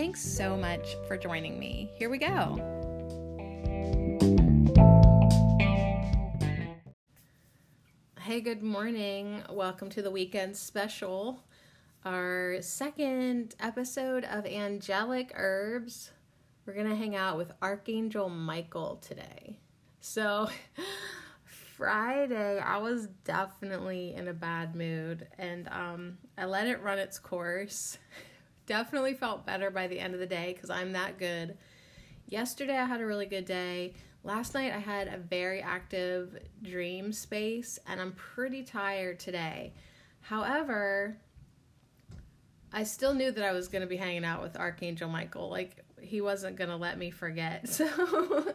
Thanks so much for joining me. Here we go. Hey, good morning. Welcome to the weekend special, our second episode of Angelic Herbs. We're going to hang out with Archangel Michael today. So, Friday, I was definitely in a bad mood and um, I let it run its course. definitely felt better by the end of the day because I'm that good. Yesterday, I had a really good day. Last night, I had a very active dream space, and I'm pretty tired today. However, I still knew that I was going to be hanging out with Archangel Michael. Like, he wasn't going to let me forget. So,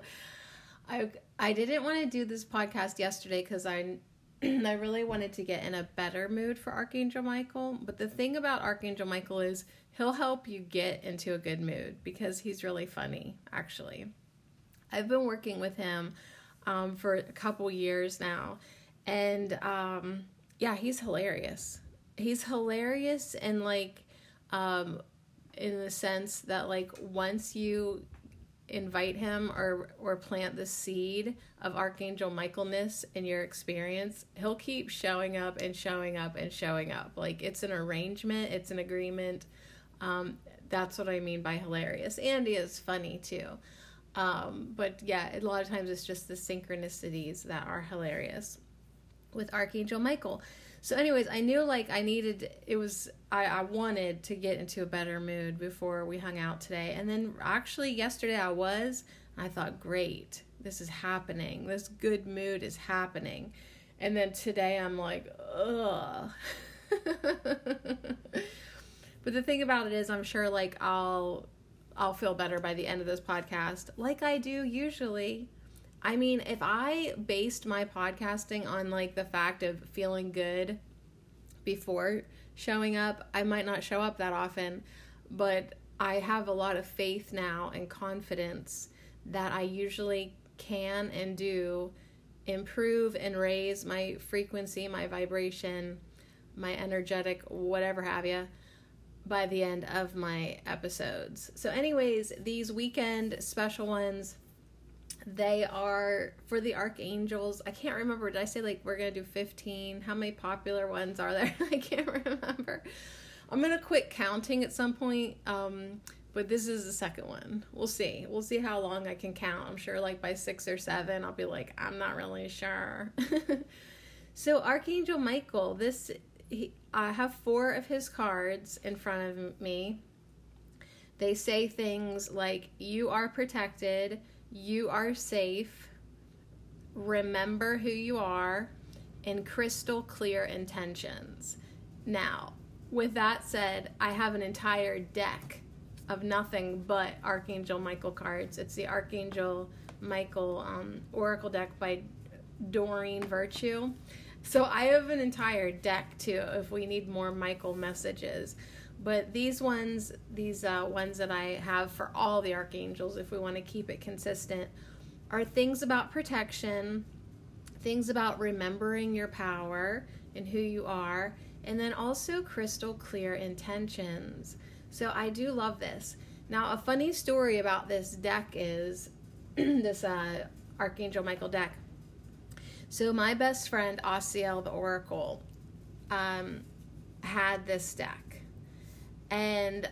I I didn't want to do this podcast yesterday because I I really wanted to get in a better mood for Archangel Michael. But the thing about Archangel Michael is he'll help you get into a good mood because he's really funny, actually. I've been working with him um, for a couple years now, and um, yeah, he's hilarious. He's hilarious, and like, um, in the sense that like once you invite him or or plant the seed of archangel michaelness in your experience he'll keep showing up and showing up and showing up like it's an arrangement it's an agreement um, that's what I mean by hilarious. Andy is funny too. Um, but yeah, a lot of times it's just the synchronicities that are hilarious with Archangel Michael. So, anyways, I knew like I needed it was I, I wanted to get into a better mood before we hung out today. And then actually yesterday I was, I thought, great, this is happening. This good mood is happening. And then today I'm like, ugh. But the thing about it is, I'm sure like I'll I'll feel better by the end of this podcast, like I do usually. I mean, if I based my podcasting on like the fact of feeling good before showing up, I might not show up that often, but I have a lot of faith now and confidence that I usually can and do improve and raise my frequency, my vibration, my energetic, whatever have you by the end of my episodes. So, anyways, these weekend special ones, they are for the archangels. I can't remember. Did I say like we're gonna do 15? How many popular ones are there? I can't remember. I'm gonna quit counting at some point. Um, but this is the second one. We'll see. We'll see how long I can count. I'm sure like by six or seven, I'll be like, I'm not really sure. so Archangel Michael, this he, I have four of his cards in front of me. They say things like, You are protected, you are safe, remember who you are, and crystal clear intentions. Now, with that said, I have an entire deck of nothing but Archangel Michael cards. It's the Archangel Michael um, Oracle deck by Doreen Virtue. So I have an entire deck too if we need more Michael messages. But these ones, these uh, ones that I have for all the archangels, if we want to keep it consistent, are things about protection, things about remembering your power and who you are, and then also crystal clear intentions. So I do love this. Now, a funny story about this deck is this uh, Archangel Michael deck so my best friend Asiel the Oracle um, had this deck, and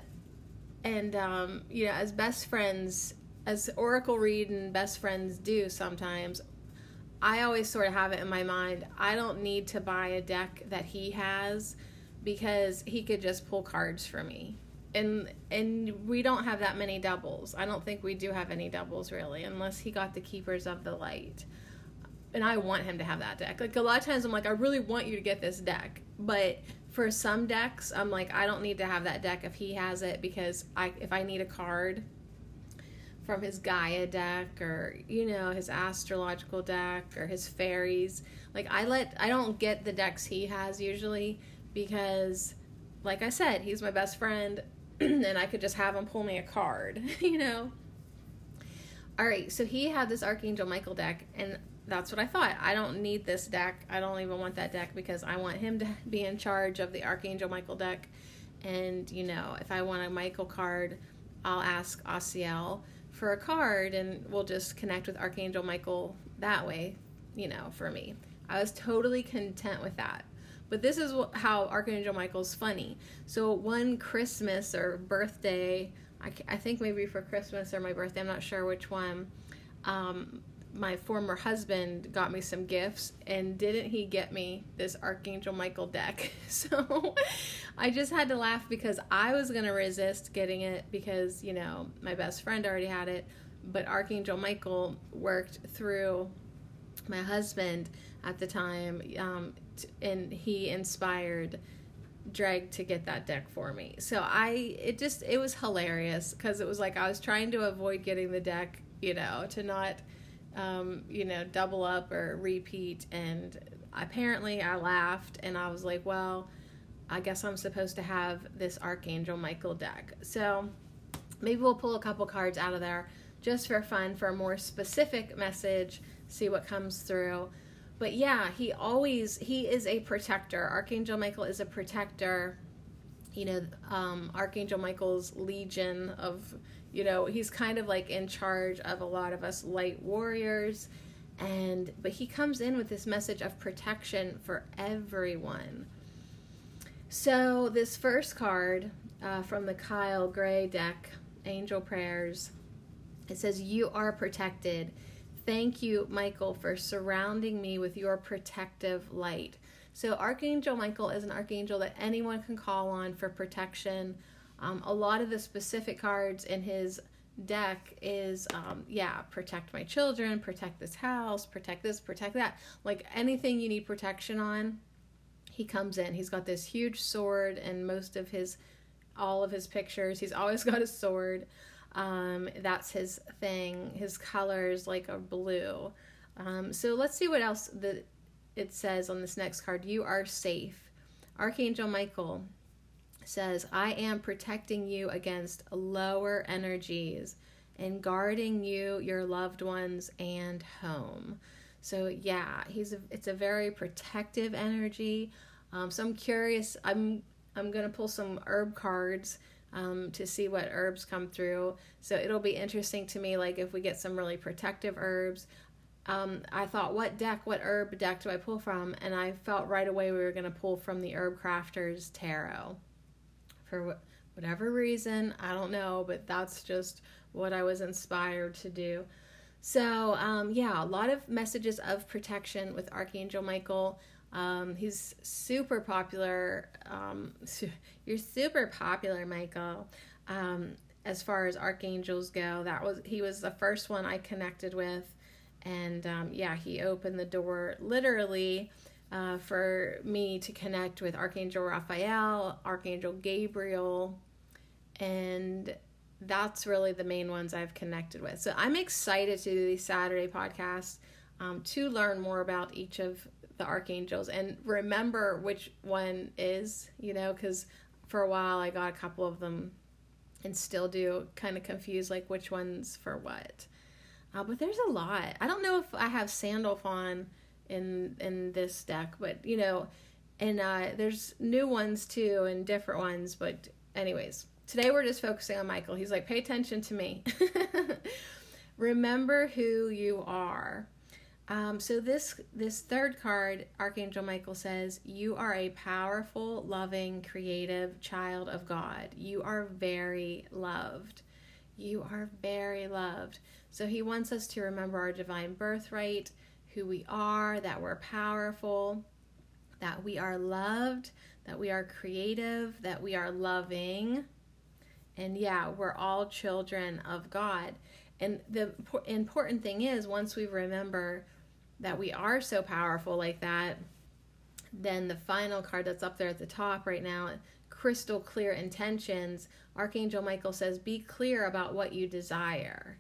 and um, you know as best friends, as Oracle read and best friends do sometimes. I always sort of have it in my mind. I don't need to buy a deck that he has because he could just pull cards for me and and we don't have that many doubles. I don't think we do have any doubles really, unless he got the Keepers of the Light and I want him to have that deck. Like a lot of times I'm like, I really want you to get this deck. But for some decks, I'm like, I don't need to have that deck if he has it because I if I need a card, from his Gaia deck or you know his astrological deck or his fairies. Like I let I don't get the decks he has usually because like I said, he's my best friend and I could just have him pull me a card, you know. All right, so he had this Archangel Michael deck and that's what I thought. I don't need this deck. I don't even want that deck because I want him to be in charge of the Archangel Michael deck. And, you know, if I want a Michael card, I'll ask Asiel for a card and we'll just connect with Archangel Michael that way, you know, for me. I was totally content with that. But this is how Archangel Michael's funny. So one Christmas or birthday, I, I think maybe for Christmas or my birthday, I'm not sure which one, um, my former husband got me some gifts and didn't he get me this archangel michael deck so i just had to laugh because i was going to resist getting it because you know my best friend already had it but archangel michael worked through my husband at the time um, and he inspired Dreg to get that deck for me. So I it just it was hilarious because it was like I was trying to avoid getting the deck, you know, to not um, you know, double up or repeat. And apparently I laughed and I was like, well, I guess I'm supposed to have this Archangel Michael deck. So maybe we'll pull a couple cards out of there just for fun for a more specific message, see what comes through. But yeah, he always he is a protector. Archangel Michael is a protector. You know, um, Archangel Michael's legion of you know he's kind of like in charge of a lot of us light warriors. And but he comes in with this message of protection for everyone. So this first card uh, from the kyle gray deck angel prayers it says you are protected. Thank you michael for surrounding me with your protective light. So archangel michael is an archangel that anyone can call on for protection um, a lot of the specific cards in his deck is um, yeah protect my children protect this house protect this protect that. Like anything you need protection on he comes in. He's got this huge sword and most of his all of his pictures he's always got a sword. Um, that's his thing. His colors like a blue. Um, so let's see what else that it says on this next card. You are safe. Archangel michael says, I am protecting you against lower energies and guarding you, your loved ones, and home. So yeah, he's a, it's a very protective energy. Um, so I'm curious. I'm I'm gonna pull some herb cards um, to see what herbs come through. So it'll be interesting to me, like if we get some really protective herbs. Um, I thought, what deck, what herb deck do I pull from? And I felt right away we were gonna pull from the Herb Crafters Tarot for whatever reason. I don't know, but that's just what I was inspired to do. So, um, yeah, a lot of messages of protection with Archangel Michael. Um, he's super popular. Um, you're super popular, Michael. Um, as far as archangels go, that was he was the first one I connected with, and um, yeah, he opened the door literally uh, for me to connect with Archangel Raphael, Archangel Gabriel, and that's really the main ones I've connected with. So I'm excited to do these Saturday podcasts um, to learn more about each of the archangels and remember which one is, you know, because for a while I got a couple of them and still do kind of confused like which one's for what. Uh, but there's a lot. I don't know if I have Sandalphon in in this deck, but you know, and uh, there's new ones too and different ones. But anyways, today we're just focusing on Michael. He's like, pay attention to me. Remember who you are. Um, so this this third card, Archangel Michael says, "You are a powerful, loving, creative child of God. You are very loved. You are very loved." So he wants us to remember our divine birthright, who we are, that we're powerful, that we are loved, that we are creative, that we are loving. And yeah, we're all children of God. And the important thing is, once we remember that we are so powerful like that, then the final card that's up there at the top right now, crystal clear intentions, Archangel Michael says, Be clear about what you desire.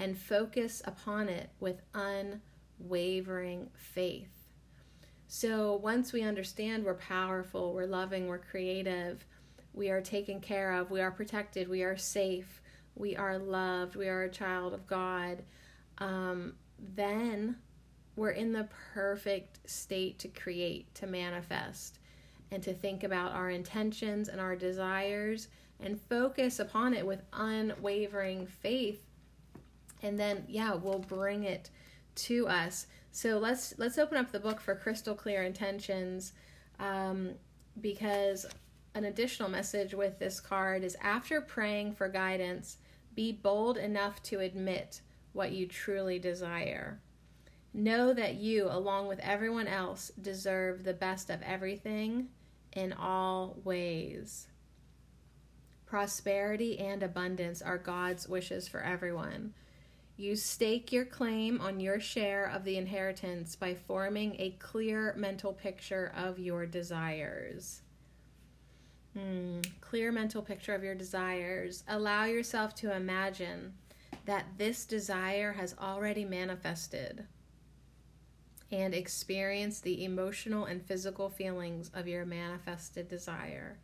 and focus upon it with unwavering faith. So once we understand we're powerful, we're loving, we're creative, we are taken care of, we are protected, we are safe, we are loved, we are a child of God, um, then we're in the perfect state to create, to manifest, and to think about our intentions and our desires and focus upon it with unwavering faith. And then, yeah, we'll bring it to us. So let's let's open up the book for crystal clear intentions, um, because an additional message with this card is after praying for guidance, be bold enough to admit what you truly desire. Know that you, along with everyone else, deserve the best of everything in all ways. Prosperity and abundance are God's wishes for everyone. You stake your claim on your share of the inheritance by forming a clear mental picture of your desires. Hmm, clear mental picture of your desires. Allow yourself to imagine that this desire has already manifested and experience the emotional and physical feelings of your manifested desire.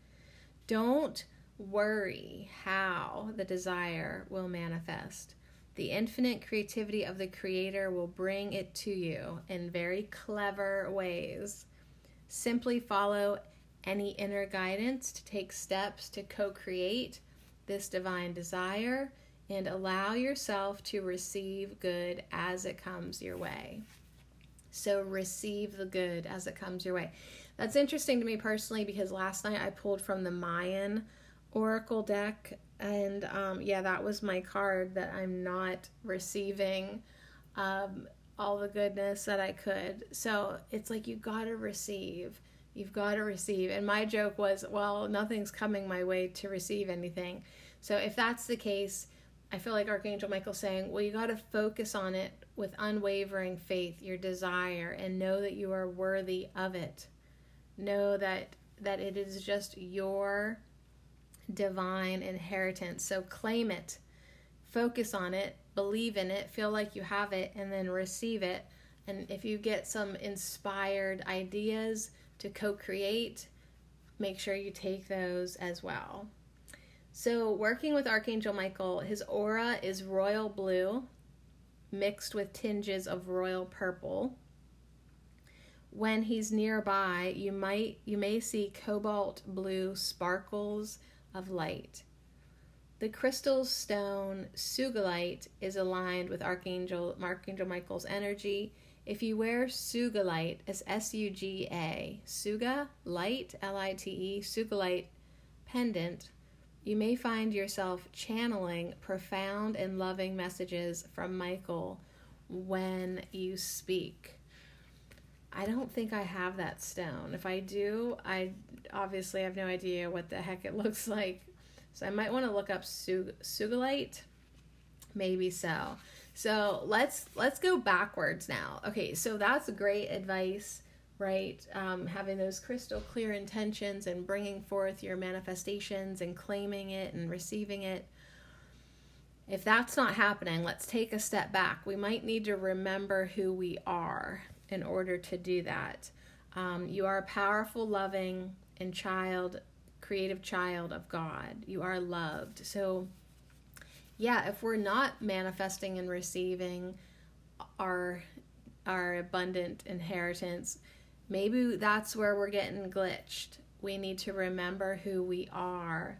Don't worry how the desire will manifest. The infinite creativity of the Creator will bring it to you in very clever ways. Simply follow any inner guidance to take steps to co create this divine desire and allow yourself to receive good as it comes your way. So receive the good as it comes your way. That's interesting to me personally because last night I pulled from the Mayan Oracle deck, and um, yeah, that was my card that I'm not receiving um, all the goodness that I could. So it's like you gotta receive. You've got to receive. And my joke was, well, nothing's coming my way to receive anything. So if that's the case, I feel like Archangel Michael saying, well, you got to focus on it with unwavering faith, your desire, and know that you are worthy of it. Know that that it is just your divine inheritance. So claim it, focus on it, believe in it, feel like you have it, and then receive it. And if you get some inspired ideas to co create, make sure you take those as well. So, working with Archangel Michael, his aura is royal blue mixed with tinges of royal purple. When he's nearby, you might you may see cobalt blue sparkles of light. The crystal stone sugilite is aligned with Archangel Archangel Michael's energy. If you wear sugilite, as S U G A, suga light L I T E sugilite pendant, you may find yourself channeling profound and loving messages from Michael when you speak. I don't think I have that stone. If I do, I obviously I have no idea what the heck it looks like. So I might want to look up sug- sugilite. Maybe so. So let's let's go backwards now. Okay, so that's great advice right? Um, having those crystal clear intentions and bringing forth your manifestations and claiming it and receiving it. If that's not happening, let's take a step back. We might need to remember who we are in order to do that. Um, you are a powerful, loving, and child, creative child of God. You are loved. So, yeah, if we're not manifesting and receiving our our abundant inheritance, Maybe that's where we're getting glitched. We need to remember who we are.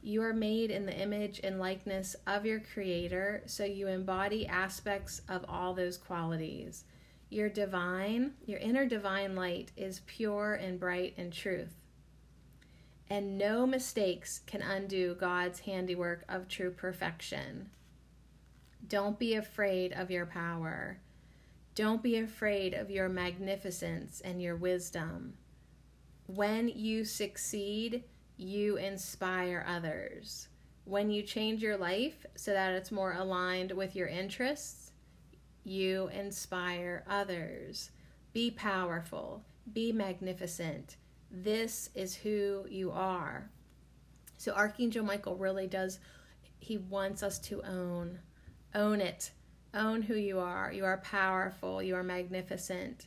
You are made in the image and likeness of your Creator, so you embody aspects of all those qualities. Your divine, your inner divine light is pure and bright and truth. And no mistakes can undo God's handiwork of true perfection. Don't be afraid of your power. Don't be afraid of your magnificence and your wisdom. When you succeed, you inspire others. When you change your life so that it's more aligned with your interests, you inspire others. Be powerful, be magnificent. This is who you are. So, Archangel Michael really does, he wants us to own own it. Own who you are. You are powerful. You are magnificent.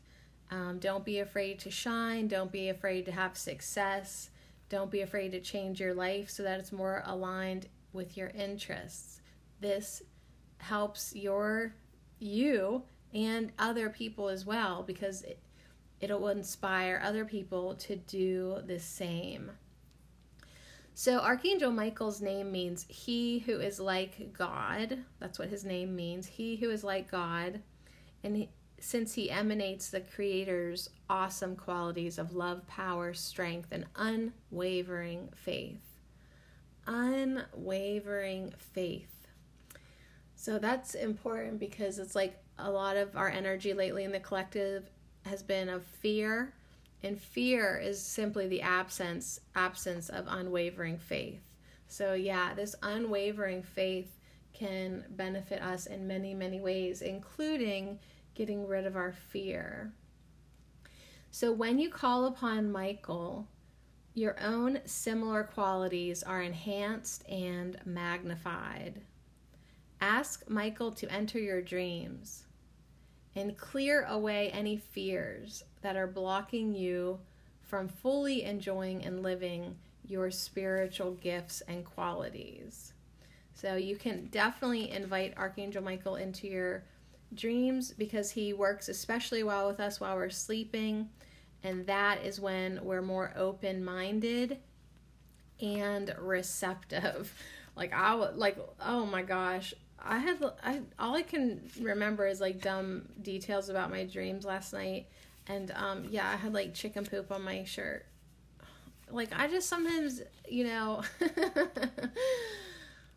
Um, don't be afraid to shine. Don't be afraid to have success. Don't be afraid to change your life so that it's more aligned with your interests. This helps your you and other people as well because it, it'll inspire other people to do the same. So, Archangel Michael's name means he who is like God. That's what his name means. He who is like God. And he, since he emanates the Creator's awesome qualities of love, power, strength, and unwavering faith. Unwavering faith. So, that's important because it's like a lot of our energy lately in the collective has been of fear and fear is simply the absence absence of unwavering faith. So yeah, this unwavering faith can benefit us in many, many ways, including getting rid of our fear. So when you call upon Michael, your own similar qualities are enhanced and magnified. Ask Michael to enter your dreams and clear away any fears that are blocking you from fully enjoying and living your spiritual gifts and qualities. So you can definitely invite Archangel Michael into your dreams because he works especially well with us while we're sleeping. And that is when we're more open minded and receptive. Like I like oh my gosh, I had I all I can remember is like dumb details about my dreams last night, and um yeah, I had like chicken poop on my shirt. Like I just sometimes you know,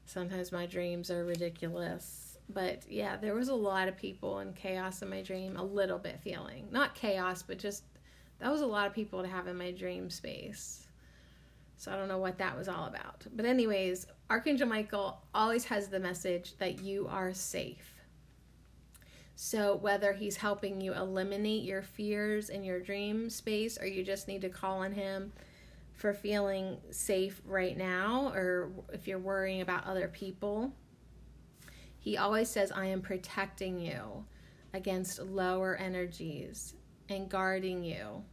sometimes my dreams are ridiculous. But yeah, there was a lot of people and chaos in my dream. A little bit feeling not chaos, but just that was a lot of people to have in my dream space. So I don't know what that was all about. But anyways, Archangel Michael always has the message that you are safe. So, whether he's helping you eliminate your fears in your dream space, or you just need to call on him for feeling safe right now, or if you're worrying about other people, he always says, I am protecting you against lower energies and guarding you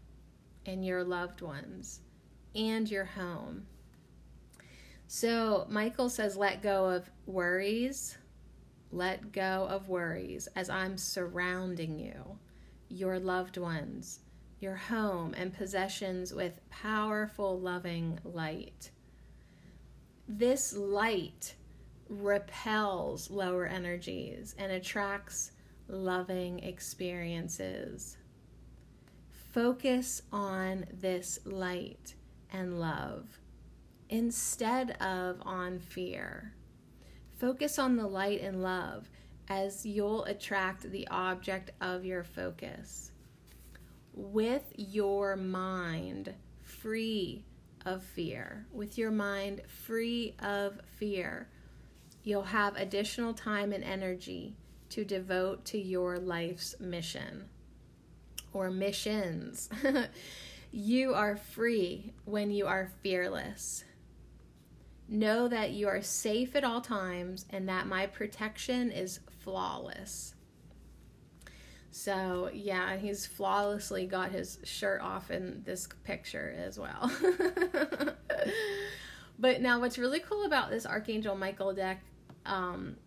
and your loved ones and your home so Michael says, let go of worries. Let go of worries as I'm surrounding you, your loved ones, your home, and possessions with powerful, loving light. This light repels lower energies and attracts loving experiences. Focus on this light and love instead of on fear. Focus on the light and love as you'll attract the object of your focus. With your mind free of fear, with your mind free of fear, you'll have additional time and energy to devote to your life's mission or missions. you are free when you are fearless. Know that you are safe at all times and that my protection is flawless. So, yeah, he's flawlessly got his shirt off in this picture as well. but now, what's really cool about this Archangel Michael deck um,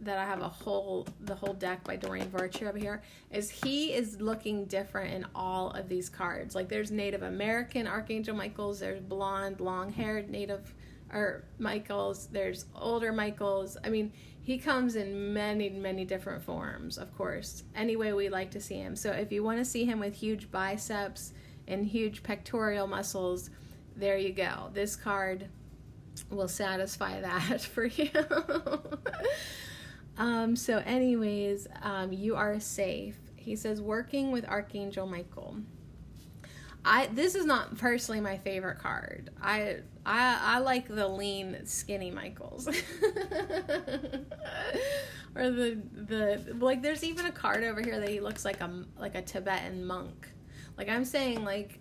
that I have a whole the whole deck by Doreen Virtue over here is he is looking different in all of these cards. Like there's Native American Archangel Michaels, there's blonde, long haired Native or Michaels, there's older Michaels. I mean, he comes in many, many different forms, of course, any way we like to see him. So if you want to see him with huge biceps and huge pectoral muscles, there you go. This card will satisfy that for you. um, so, anyways, um, you are safe. He says, working with Archangel Michael. I this is not personally my favorite card. I I I like the lean, skinny Michaels. or the the like there's even a card over here that he looks like a like a Tibetan monk. Like I'm saying like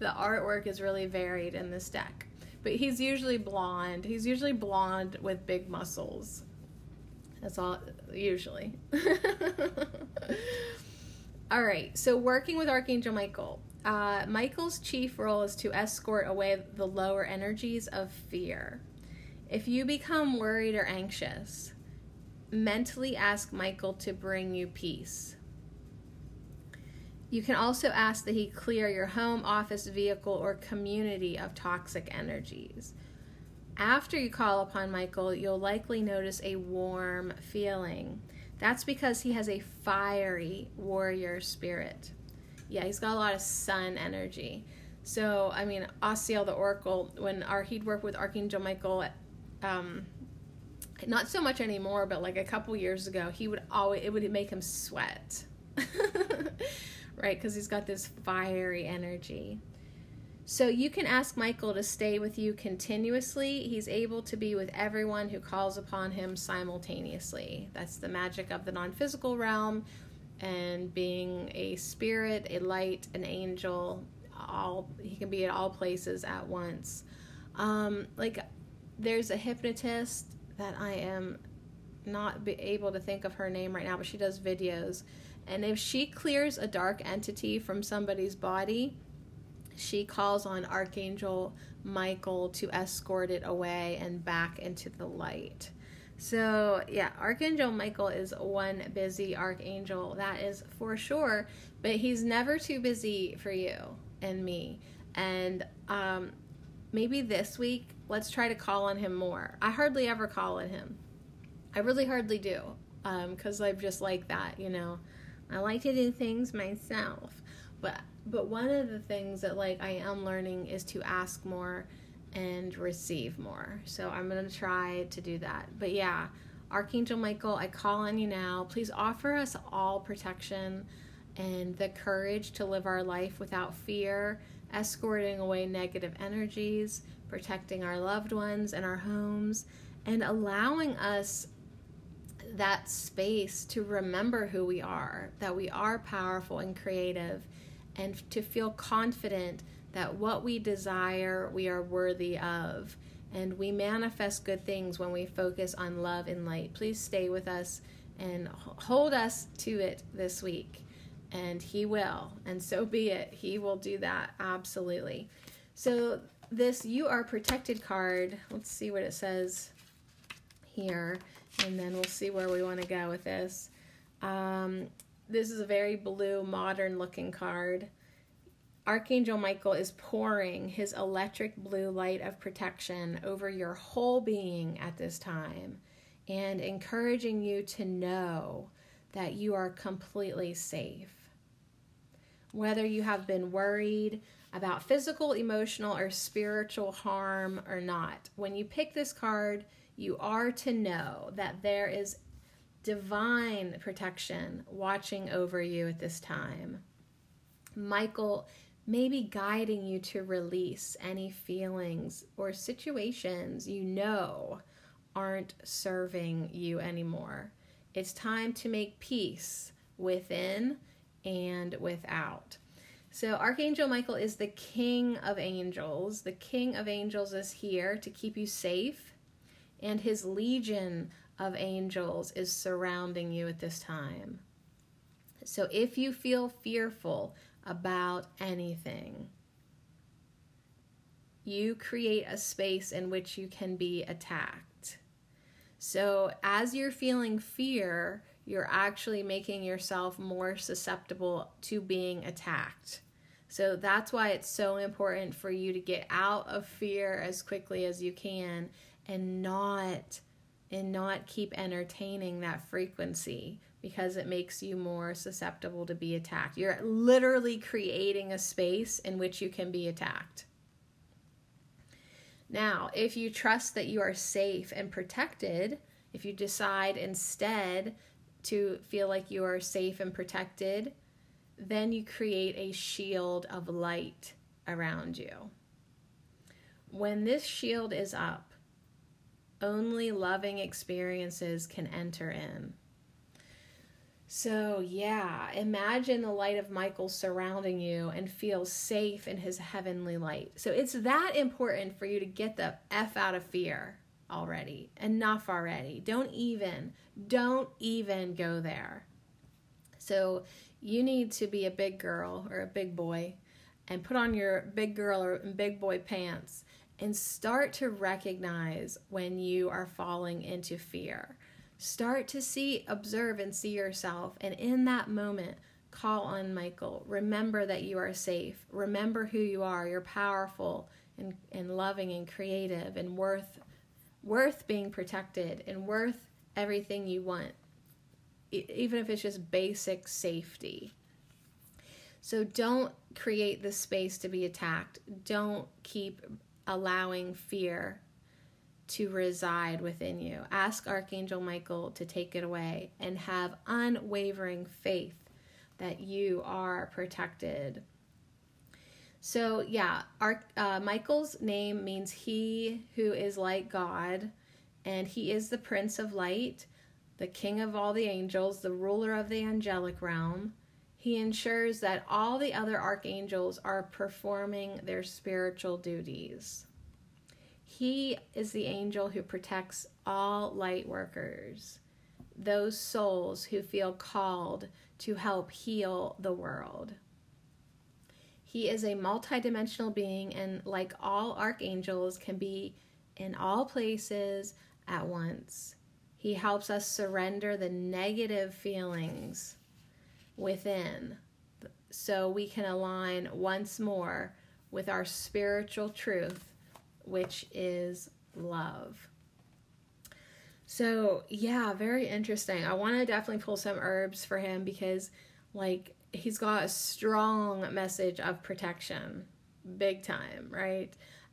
the artwork is really varied in this deck. But he's usually blonde. He's usually blonde with big muscles. That's all, usually. all right, so working with Archangel Michael. Uh, Michael's chief role is to escort away the lower energies of fear. If you become worried or anxious, mentally ask Michael to bring you peace. You can also ask that he clear your home, office, vehicle, or community of toxic energies. After you call upon Michael, you'll likely notice a warm feeling. That's because he has a fiery warrior spirit. Yeah, he's got a lot of sun energy. So, I mean, Asiel the Oracle, when our, he'd work with Archangel Michael, um, not so much anymore, but like a couple years ago, he would always, it would make him sweat. right? Because he's got this fiery energy. So you can ask Michael to stay with you continuously. He's able to be with everyone who calls upon him simultaneously. That's the magic of the non physical realm and being a spirit, a light, an angel. All he can be at all places at once. Um, like there's a hypnotist that I am not be able to think of her name right now, but she does videos. And if she clears a dark entity from somebody's body, she calls on Archangel Michael to escort it away and back into the light. So, yeah, Archangel Michael is one busy archangel, that is for sure, but he's never too busy for you and me. And um, maybe this week, let's try to call on him more. I hardly ever call on him. I really hardly do because um, I'm just like that, you know. I like to do things myself. But but one of the things that like I am learning is to ask more and receive more. So I'm going to try to do that. But yeah, Archangel Michael, I call on you now. Please offer us all protection and the courage to live our life without fear, escorting away negative energies, protecting our loved ones and our homes, and allowing us that space to remember who we are, that we are powerful and creative and to feel confident that what we desire, we are worthy of. And we manifest good things when we focus on love and light. Please stay with us and hold us to it this week. And He will. And so be it. He will do that. Absolutely. So, this You Are Protected card, let's see what it says here. And then we'll see where we want to go with this. Um, this is a very blue, modern looking card. Archangel Michael is pouring his electric blue light of protection over your whole being at this time and encouraging you to know that you are completely safe. Whether you have been worried about physical, emotional, or spiritual harm or not, when you pick this card, you are to know that there is divine protection watching over you at this time. Michael may be guiding you to release any feelings or situations you know aren't serving you anymore. It's time to make peace within and without. So, Archangel Michael is the king of angels. The king of angels is here to keep you safe, and his legion of angels is surrounding you at this time. So if you feel fearful about anything, you create a space in which you can be attacked. So as you're feeling fear, you're actually making yourself more susceptible to being attacked. So that's why it's so important for you to get out of fear as quickly as you can and not and not keep entertaining that frequency because it makes you more susceptible to be attacked. You're literally creating a space in which you can be attacked. Now, if you trust that you are safe and protected, if you decide instead to feel like you are safe and protected, then you create a shield of light around you. When this shield is up, only loving experiences can enter in. So, yeah, imagine the light of Michael surrounding you and feel safe in his heavenly light. So, it's that important for you to get the F out of fear. already. Enough already. Don't even, don't even go there. So you need to be a big girl or a big boy and put on your big girl or big boy pants and start to recognize when you are falling into fear. Start to see, observe, and see yourself. And in that moment, call on Michael. Remember that you are safe. Remember who you are. You're powerful and, and loving and creative and worth worth being protected and worth everything you want. Even if it's just basic safety. So don't create the space to be attacked. Don't keep allowing fear to reside within you. Ask Archangel Michael to take it away and have unwavering faith that you are protected. So, yeah, our, uh, Michael's name means he who is like God, and he is the Prince of Light, the King of all the angels, the ruler of the angelic realm. He ensures that all the other archangels are performing their spiritual duties. He is the angel who protects all light workers, those souls who feel called to help heal the world. He is a multidimensional being and, like all archangels, can be in all places at once. He helps us surrender the negative feelings within so we can align once more with our spiritual truth, which is love. So, yeah, very interesting. I want to definitely pull some herbs for him because, like, he's got a strong message of protection, big time, right?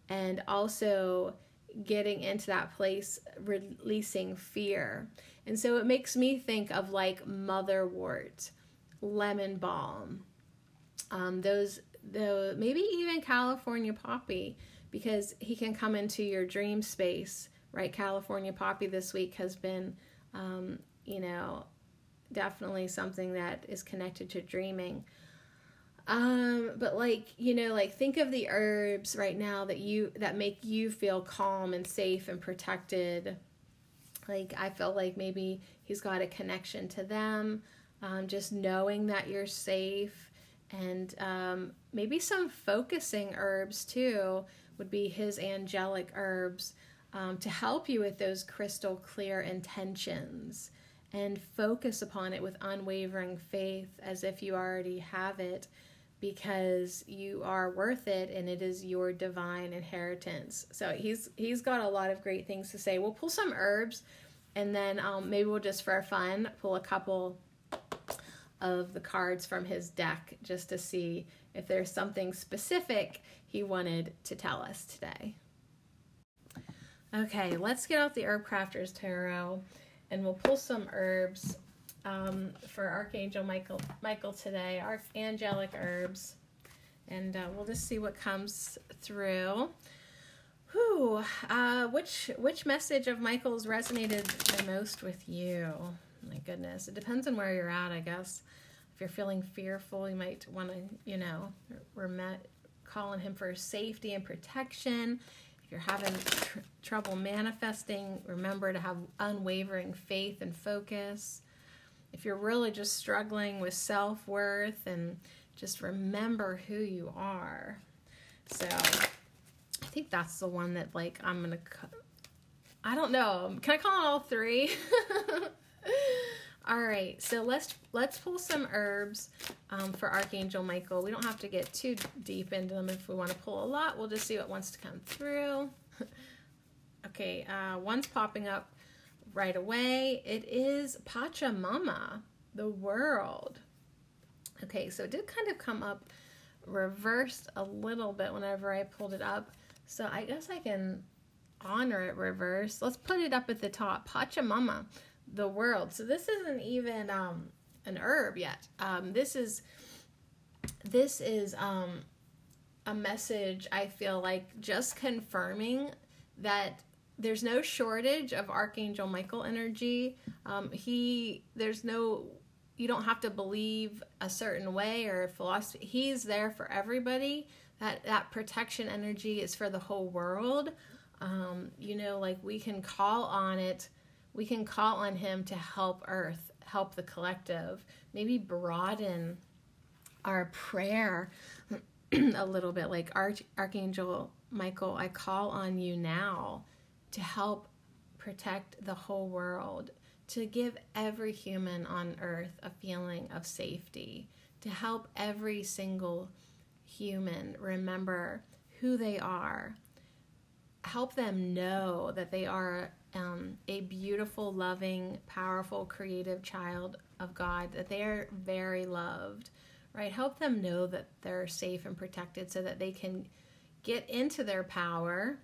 And also getting into that place, releasing fear. And so it makes me think of like motherwort lemon balm, um, those the maybe even California poppy because he can come into your dream space. Right, California poppy this week has been, um, you know, definitely something that is connected to dreaming. Um, but like, you know, like think of the herbs right now that you that make you feel calm and safe and protected. Like I feel like maybe he's got a connection to them um, just knowing that you're safe, and um, maybe some focusing herbs too would be his angelic herbs um, to help you with those crystal clear intentions and focus upon it with unwavering faith as if you already have it because you are worth it and it is your divine inheritance. So he's he's got a lot of great things to say. We'll pull some herbs and then um, maybe we'll just for fun pull a couple of the cards from his deck just to see if there's something specific he wanted to tell us today. Okay, let's get out the Herb Crafters Tarot and we'll pull some herbs um, for Archangel Michael Michael today, our angelic herbs. And uh, we'll just see what comes through. Whew, uh, which which message of Michael's resonated the most with you? my goodness. It depends on where you're at, I guess. If you're feeling fearful, you might want to, you know, we're met calling him for safety and protection. If you're having tr- trouble manifesting, remember to have unwavering faith and focus. If you're really just struggling with self worth, and just remember who you are. So, I think that's the one that, like, I'm gonna. I don't know. Can I call it all three? All right, so let's let's pull some herbs um, for Archangel Michael. We don't have to get too deep into them. If we want to pull a lot, we'll just see what wants to come through. okay, uh, one's popping up right away. It is Pachamama, the world. Okay, so it did kind of come up reversed a little bit whenever I pulled it up. So I guess I can honor it reverse. Let's put it up at the top. Pachamama the world. So this isn't even um, an herb yet. Um, this is this is um, a message. I feel like just confirming that there's no shortage of Archangel Michael energy. Um, he there's no you don't have to believe a certain way or philosophy. He's there for everybody. That that protection energy is for the whole world. Um, you know, like we can call on it, we can call on Him to help Earth, help the collective, maybe broaden our prayer a little bit. Like Arch- Archangel Michael, I call on you now to help protect the whole world, to give every human on earth a feeling of safety, to help every single human remember who they are, help them know that they are um, a beautiful, loving, powerful, creative child of God, that they are very loved, right? Help them know that they're safe and protected so that they can get into their power,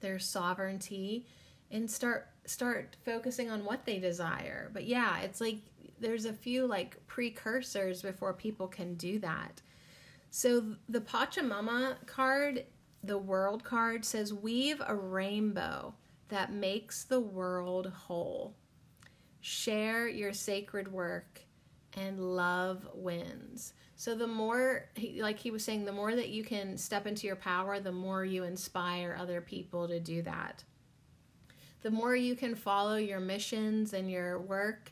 their sovereignty, and start start focusing on what they desire. But yeah, it's like there's a few like precursors before people can do that. So the Pachamama card, the world card says weave a rainbow that makes the world whole. Share your sacred work and love wins. So the more, like he was saying, the more that you can step into your power, the more you inspire other people to do that. The more you can follow your missions and your work,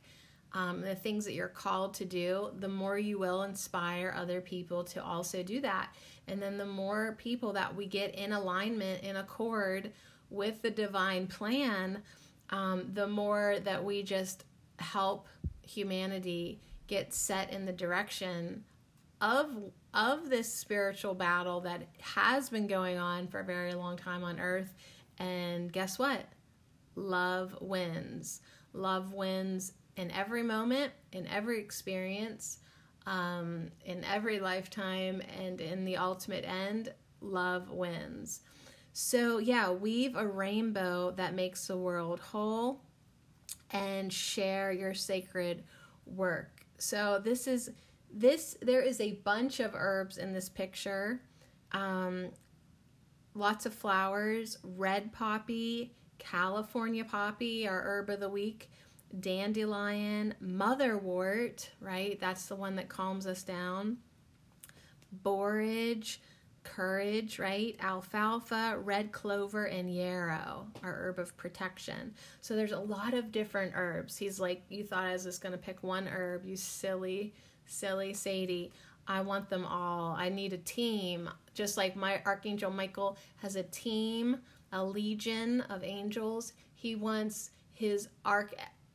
um, the things that you're called to do, the more you will inspire other people to also do that. And then the more people that we get in alignment, in accord with the divine plan, um, the more that we just help humanity get set in the direction of of this spiritual battle that has been going on for a very long time on earth. And guess what? Love wins. Love wins in every moment in every experience um, in every lifetime and in the ultimate end love wins so yeah weave a rainbow that makes the world whole and share your sacred work. So this is this there is a bunch of herbs in this picture. Um, lots of flowers red poppy california poppy our herb of the week dandelion motherwort right? That's the one that calms us down. Borage courage, right? Alfalfa, red clover, and yarrow are herb of protection. So there's a lot of different herbs. He's like, you thought I was just going to pick one herb, you silly silly Sadie. I want them all. I need a team. Just like my Archangel Michael has a team, a legion of angels. He wants his arch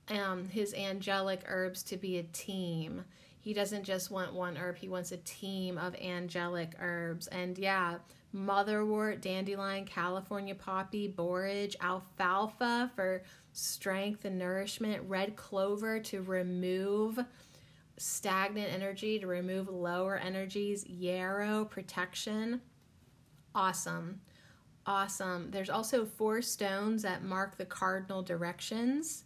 um, his angelic herbs to be a team. He doesn't just want one herb, he wants a team of angelic herbs. And yeah, motherwort, dandelion, California poppy, borage, alfalfa for strength and nourishment, red clover to remove stagnant energy to remove lower energies, yarrow protection. Awesome. Awesome. There's also four stones that mark the cardinal directions.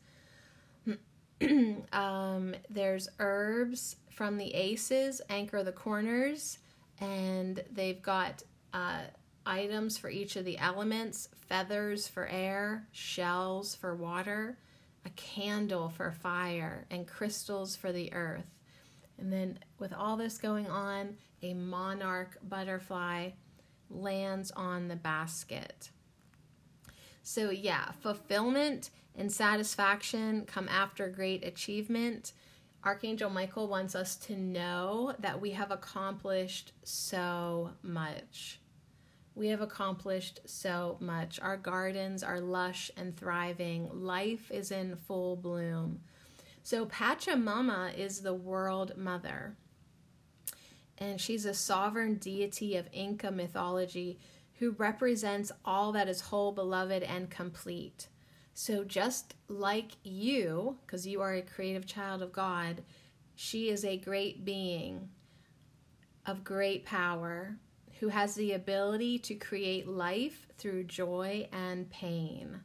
um, there's herbs from the aces, anchor the corners, and they've got uh, items for each of the elements feathers for air, shells for water, a candle for fire, and crystals for the earth. And then, with all this going on, a monarch butterfly lands on the basket. So, yeah, fulfillment and satisfaction come after great achievement. Archangel Michael wants us to know that we have accomplished so much. We have accomplished so much. Our gardens are lush and thriving. Life is in full bloom. So Pachamama is the world mother. And she's a sovereign deity of Inca mythology who represents all that is whole, beloved, and complete. So, just like you, because you are a creative child of God, she is a great being of great power who has the ability to create life through joy and pain.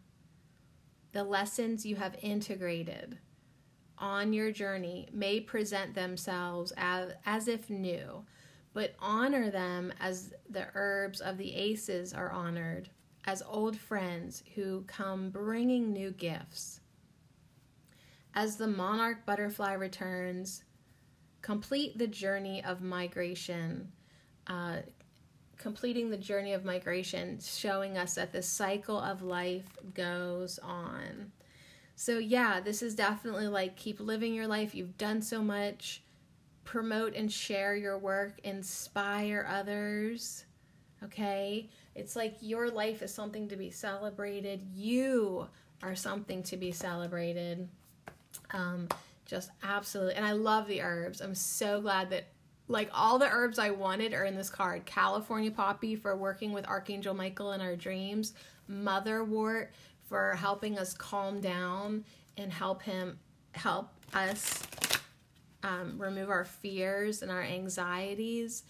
The lessons you have integrated on your journey may present themselves as, as if new, but honor them as the herbs of the aces are honored, as old friends who come bringing new gifts. As the monarch butterfly returns, complete the journey of migration. Uh, completing the journey of migration, showing us that the cycle of life goes on. So, yeah, this is definitely like keep living your life. You've done so much. Promote and share your work, inspire others. Okay? It's like your life is something to be celebrated. You are something to be celebrated. Um, just absolutely. And I love the herbs. I'm so glad that like all the herbs I wanted are in this card. California poppy for working with Archangel Michael in our dreams, motherwort for helping us calm down and help him help us um, remove our fears and our anxieties.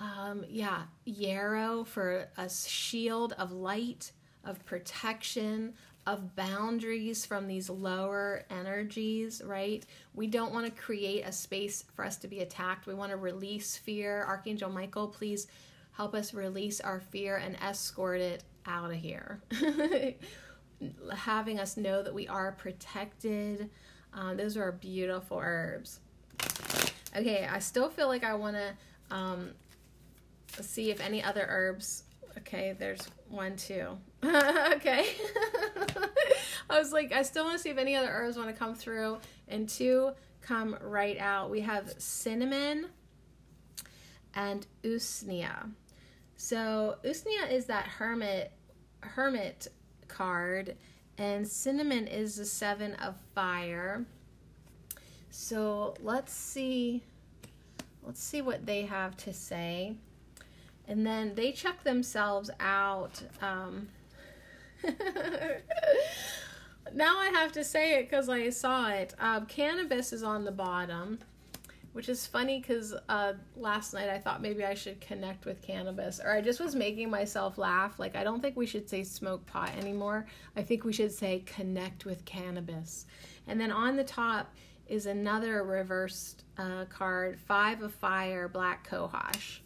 Um, yeah, yarrow for a shield of light, of protection, of boundaries from these lower energies, right? We don't want to create a space for us to be attacked. We want to release fear. Archangel Michael, please help us release our fear and escort it out of here. Having us know that we are protected. Um, those are beautiful herbs. Okay, I still feel like I want to um, see if any other herbs. Okay, there's one, too. okay. I was like, I still want to see if any other herbs want to come through. And two come right out. We have cinnamon and usnea. So usnea is that hermit hermit card, and cinnamon is the seven of fire. So let's see. Let's see what they have to say. And then they check themselves out. Um, now I have to say it because I saw it. Um, cannabis is on the bottom, which is funny because uh, last night I thought maybe I should connect with cannabis, or I just was making myself laugh. Like, I don't think we should say smoke pot anymore. I think we should say connect with cannabis. And then on the top is another reversed uh, card Five of Fire, Black Cohosh.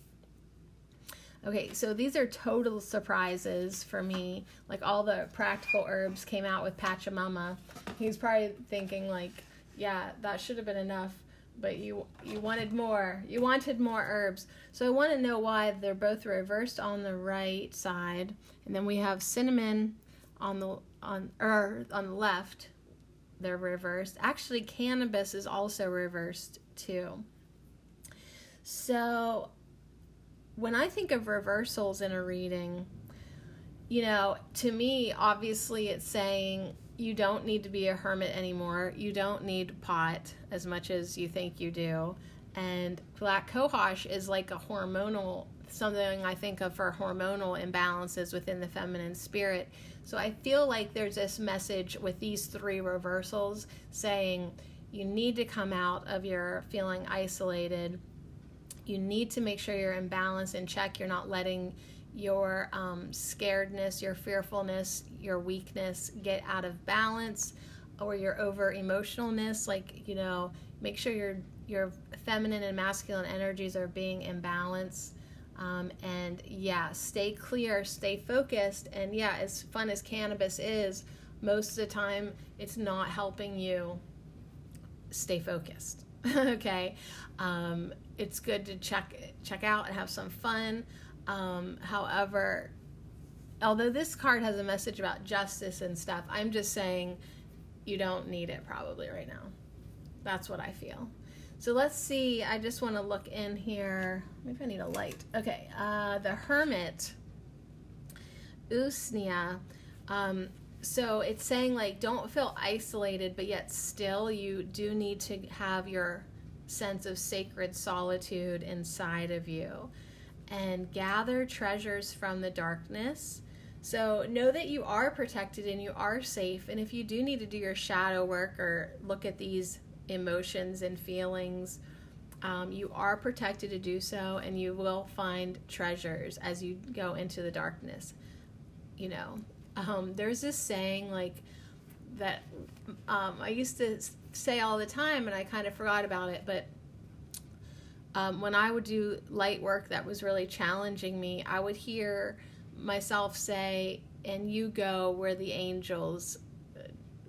Okay, so these are total surprises for me. Like all the practical herbs came out with Pachamama. He's probably thinking like, yeah, that should have been enough, but you you wanted more. You wanted more herbs. So I want to know why they're both reversed on the right side, and then we have cinnamon on the on or on the left. They're reversed. Actually, cannabis is also reversed too. So when I think of reversals in a reading, you know, to me, obviously it's saying you don't need to be a hermit anymore. You don't need pot as much as you think you do. And black cohosh is like a hormonal, something I think of for hormonal imbalances within the feminine spirit. So I feel like there's this message with these three reversals saying you need to come out of your feeling isolated you need to make sure you're in balance and check. You're not letting your um, scaredness, your fearfulness, your weakness get out of balance or your over emotionalness. Like, you know, make sure your your feminine and masculine energies are being in balance. Um, and yeah, stay clear, stay focused. And yeah, as fun as cannabis is, most of the time it's not helping you stay focused. okay. Um, it's good to check check out and have some fun. Um, however, although this card has a message about justice and stuff, I'm just saying you don't need it probably right now. That's what I feel. So let's see. I just want to look in here. Maybe I need a light. Okay. Uh, the Hermit, Usnea. Um, so it's saying like don't feel isolated, but yet still you do need to have your sense of sacred solitude inside of you and gather treasures from the darkness. So know that you are protected and you are safe. And if you do need to do your shadow work or look at these emotions and feelings, um, you are protected to do so and you will find treasures as you go into the darkness. You know, um, there's this saying like that um, I used to say all the time, and I kind of forgot about it. But um, when I would do light work that was really challenging me, I would hear myself say, "And you go where the angels uh,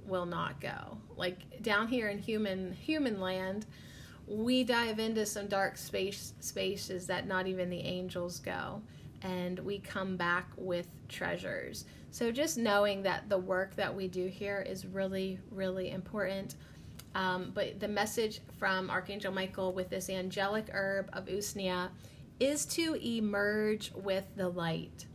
will not go." Like down here in human human land, we dive into some dark space spaces that not even the angels go. and we come back with treasures. So just knowing that the work that we do here is really, really important. Um, but the message from Archangel Michael with this angelic herb of Usnea is to emerge with the light.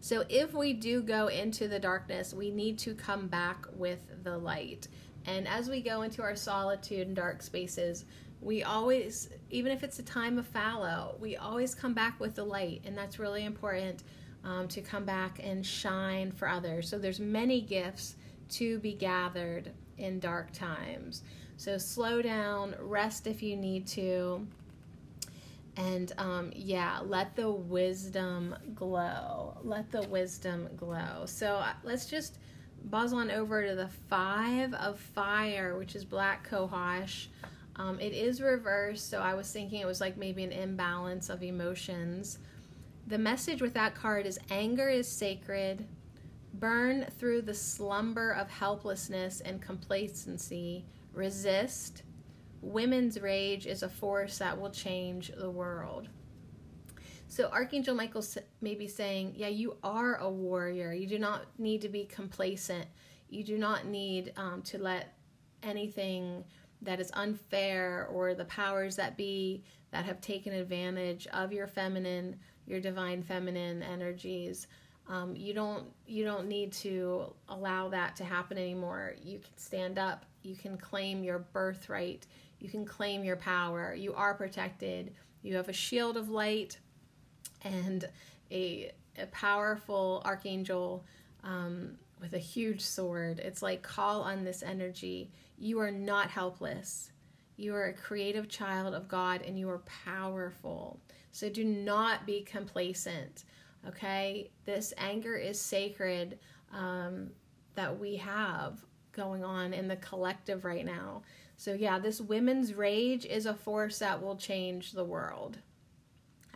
So if we do go into the darkness, we need to come back with the light. And as we go into our solitude and dark spaces, we always, even if it's a time of fallow, we always come back with the light. And that's really important um, to come back and shine for others. So there's many gifts to be gathered in dark times. So slow down, rest if you need to and um, yeah, let the wisdom glow. Let the wisdom glow. So uh, let's just buzz on over to the five of fire, which is black cohosh. Um, it is reversed, so I was thinking it was like maybe an imbalance of emotions. The message with that card is anger is sacred. Burn through the slumber of helplessness and complacency. Resist women's rage is a force that will change the world. So Archangel Michael may be saying, yeah, you are a warrior. You do not need to be complacent. You do not need um, to let anything that is unfair or the powers that be that have taken advantage of your feminine, your divine feminine energies. Um, you don't you don't need to allow that to happen anymore. You can stand up. You can claim your birthright. You can claim your power. You are protected. You have a shield of light and a, a powerful archangel um, with a huge sword. It's like call on this energy. You are not helpless. You are a creative child of God and you are powerful. So do not be complacent. Okay? This anger is sacred um, that we have going on in the collective right now. So yeah, this women's rage is a force that will change the world.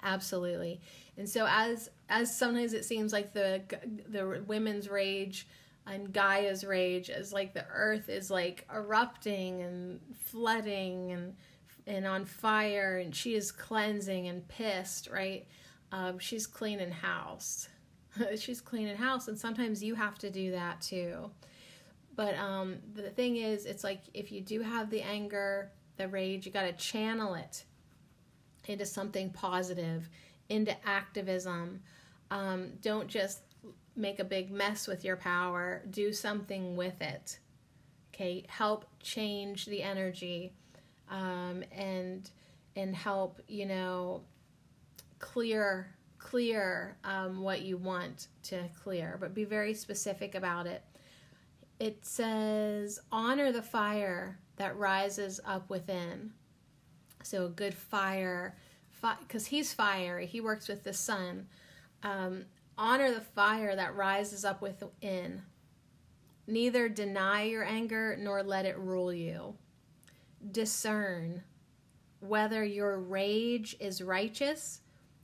Absolutely. And so as as sometimes it seems like the the women's rage and Gaia's rage is like the earth is like erupting and flooding and and on fire and she is cleansing and pissed, right? Um, she's cleaning house. she's cleaning house and sometimes you have to do that too. But um, the thing is, it's like if you do have the anger, the rage, you got to channel it into something positive, into activism. Um, don't just make a big mess with your power, do something with it. Okay, help change the energy um, and and help you know clear clear um, what you want to clear, but be very specific about it it says, honor the fire that rises up within. So, a good fire, because fi- he's fire, he works with the sun. Um, honor the fire that rises up within. Neither deny your anger nor let it rule you. Discern whether your rage is righteous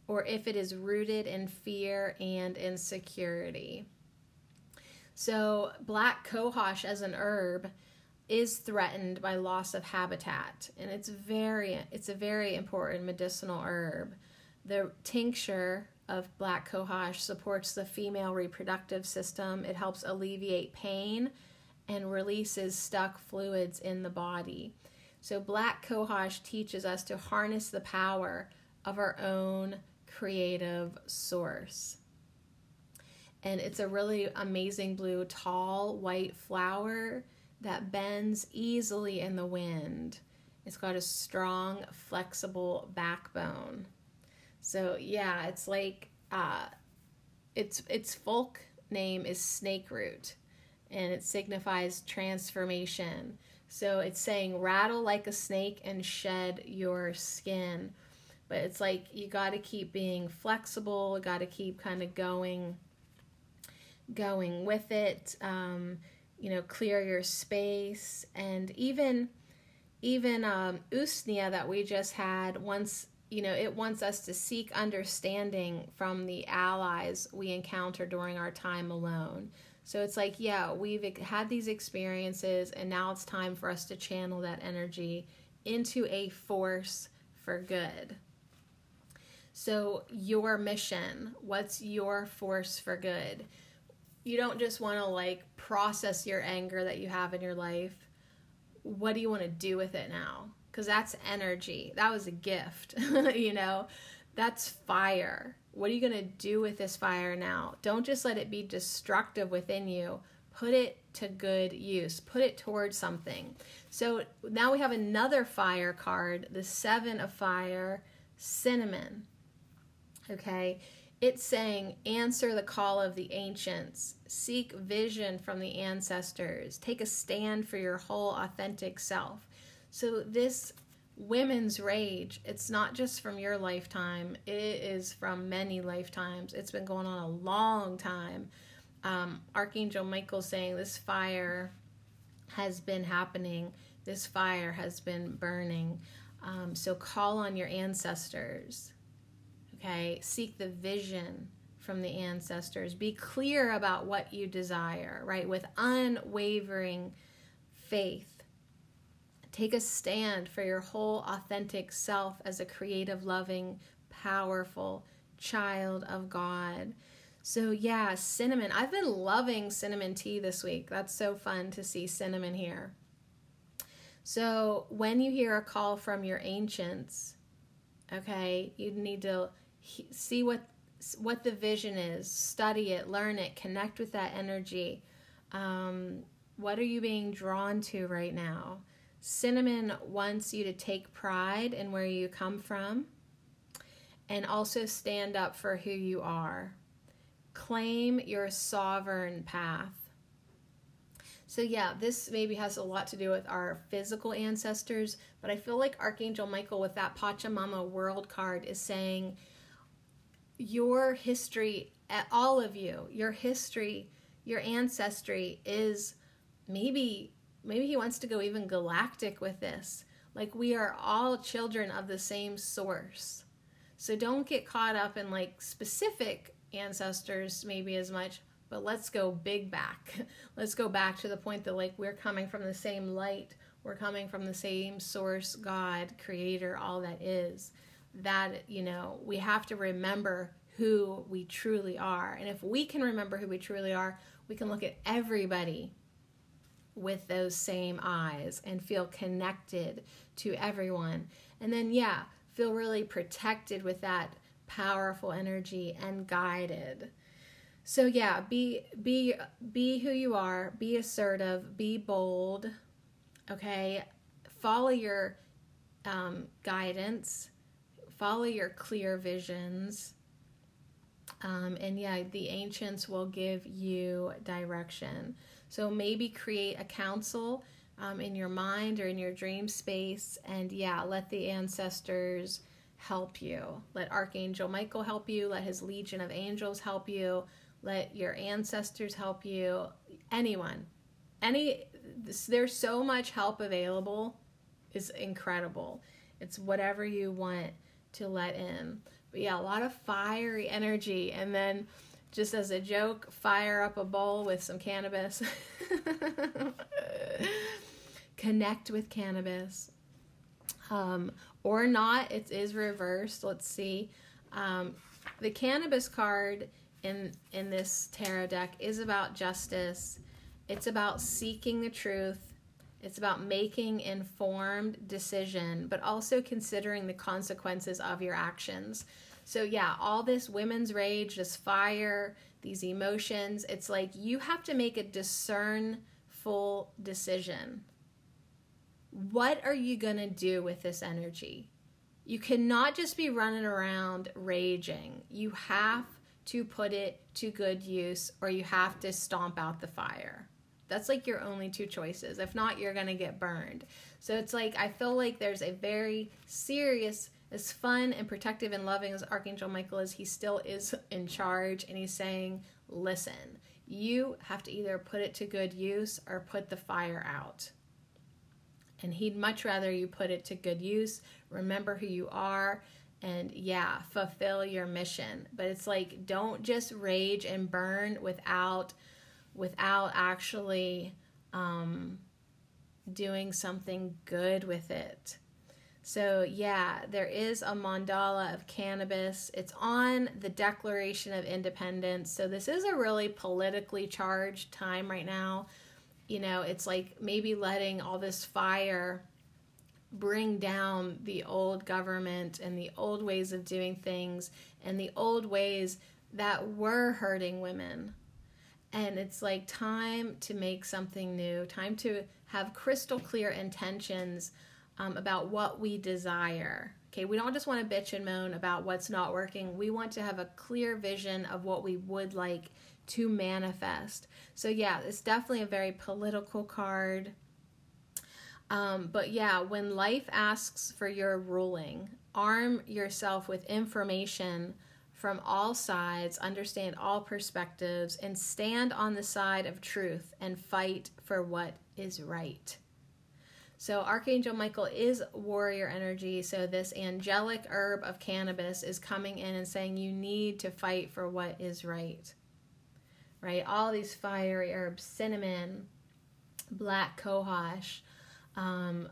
or if it is rooted in fear and insecurity. So, black cohosh as an herb is threatened by loss of habitat, and it's very it's a very important medicinal herb. The tincture of black cohosh supports the female reproductive system. It helps alleviate pain and releases stuck fluids in the body. So, black cohosh teaches us to harness the power of our own creative source and it's a really amazing blue, tall white flower that bends easily in the wind. It's got a strong, flexible backbone. So yeah, it's like uh, its its folk name is snake root, and it signifies transformation. So it's saying rattle like a snake and shed your skin. But it's like you got to keep being flexible, got to keep kind of going going with it. Um, you know, clear your space, and even even um, Usnea that we just had once you know it wants us to seek understanding from the allies we encounter during our time alone so it's like yeah we've had these experiences and now it's time for us to channel that energy into a force for good So, your mission, what's your force for good? You don't just want to like process your anger that you have in your life. What do you want to do with it now? Because that's energy. That was a gift, you know? That's fire. What are you going to do with this fire now? Don't just let it be destructive within you. Put it to good use, put it towards something. So now we have another fire card, the Seven of Fire, Cinnamon. Okay, it's saying answer the call of the ancients, seek vision from the ancestors, take a stand for your whole authentic self. So, this women's rage, it's not just from your lifetime, it is from many lifetimes. It's been going on a long time. Um, Archangel Michael saying this fire has been happening, this fire has been burning. Um, so, call on your ancestors Okay, seek the vision from the ancestors. Be clear about what you desire, right? With unwavering faith. Take a stand for your whole authentic self as a creative, loving, powerful child of God. So, yeah, cinnamon. I've been loving cinnamon tea this week. That's so fun to see cinnamon here. So, when you hear a call from your ancients, okay, you need to see what what the vision is, study it, learn it, connect with that energy. Um, what are you being drawn to right now? Cinnamon wants you to take pride in where you come from and also stand up for who you are. Claim your sovereign path. So, yeah, this maybe has a lot to do with our physical ancestors, but I feel like Archangel Michael, with that Pachamama world card, is saying, your history, eh, all of you, your history, your ancestry is maybe maybe he wants to go even galactic with this. Like we are all children of the same source. So don't get caught up in like specific ancestors maybe as much, but let's go big back. let's go back to the point that like we're coming from the same light, we're coming from the same source, God, creator, all that is that, you know, we have to remember who we truly are. And if we can remember who we truly are, we can look at everybody with those same eyes and feel connected to everyone. And then, yeah, feel really protected with that powerful energy and guided. So yeah, be be be who you are, be assertive, be bold. Okay? Follow your um, guidance follow your clear visions. Um, and yeah, the ancients will give you direction. So maybe create a council um, in your mind or in your dream space, and yeah, let the ancestors help you. Let Archangel Michael help you. Let his legion of angels help you. Let your ancestors help you. Anyone, any, there's so much help available. Is incredible. It's whatever you want to let in. But yeah, a lot of fiery energy. And then just as a joke, fire up a bowl with some cannabis. Connect with cannabis. Um, or not, it is reversed. Let's see. Um, the cannabis card in in this tarot deck is about justice. It's about seeking the truth it's about making informed decision, but also considering the consequences of your actions. So yeah, all this women's rage, this fire, these emotions, it's like you have to make a discernful decision. What are you going to do with this energy? You cannot just be running around raging. You have to put it to good use or you have to stomp out the fire. That's like your only two choices. If not, you're going to get burned. So it's like, I feel like there's a very serious, as fun and protective and loving as Archangel Michael is, he still is in charge and he's saying, listen, you have to either put it to good use or put the fire out. And he'd much rather you put it to good use, remember who you are, and yeah, fulfill your mission. But it's like, don't just rage and burn without without actually um, doing something good with it. So, yeah, there is a mandala of cannabis. It's on the Declaration of Independence. So, this is a really politically charged time right now. You know, it's like maybe letting all this fire bring down the old government and the old ways of doing things and the old ways that were hurting women. And it's like time to make something new, time to have crystal clear intentions um, about what we desire. Okay, we don't just want to bitch and moan about what's not working. We want to have a clear vision of what we would like to manifest. So, yeah, it's definitely a very political card. Um, but yeah, when life asks for your ruling, arm yourself with information from all sides, understand all perspectives, and stand on the side of truth and fight for what is right. So, Archangel Michael is warrior energy. So, this angelic herb of cannabis is coming in and saying you need to fight for what is right. Right? All these fiery herbs cinnamon, black cohosh, um,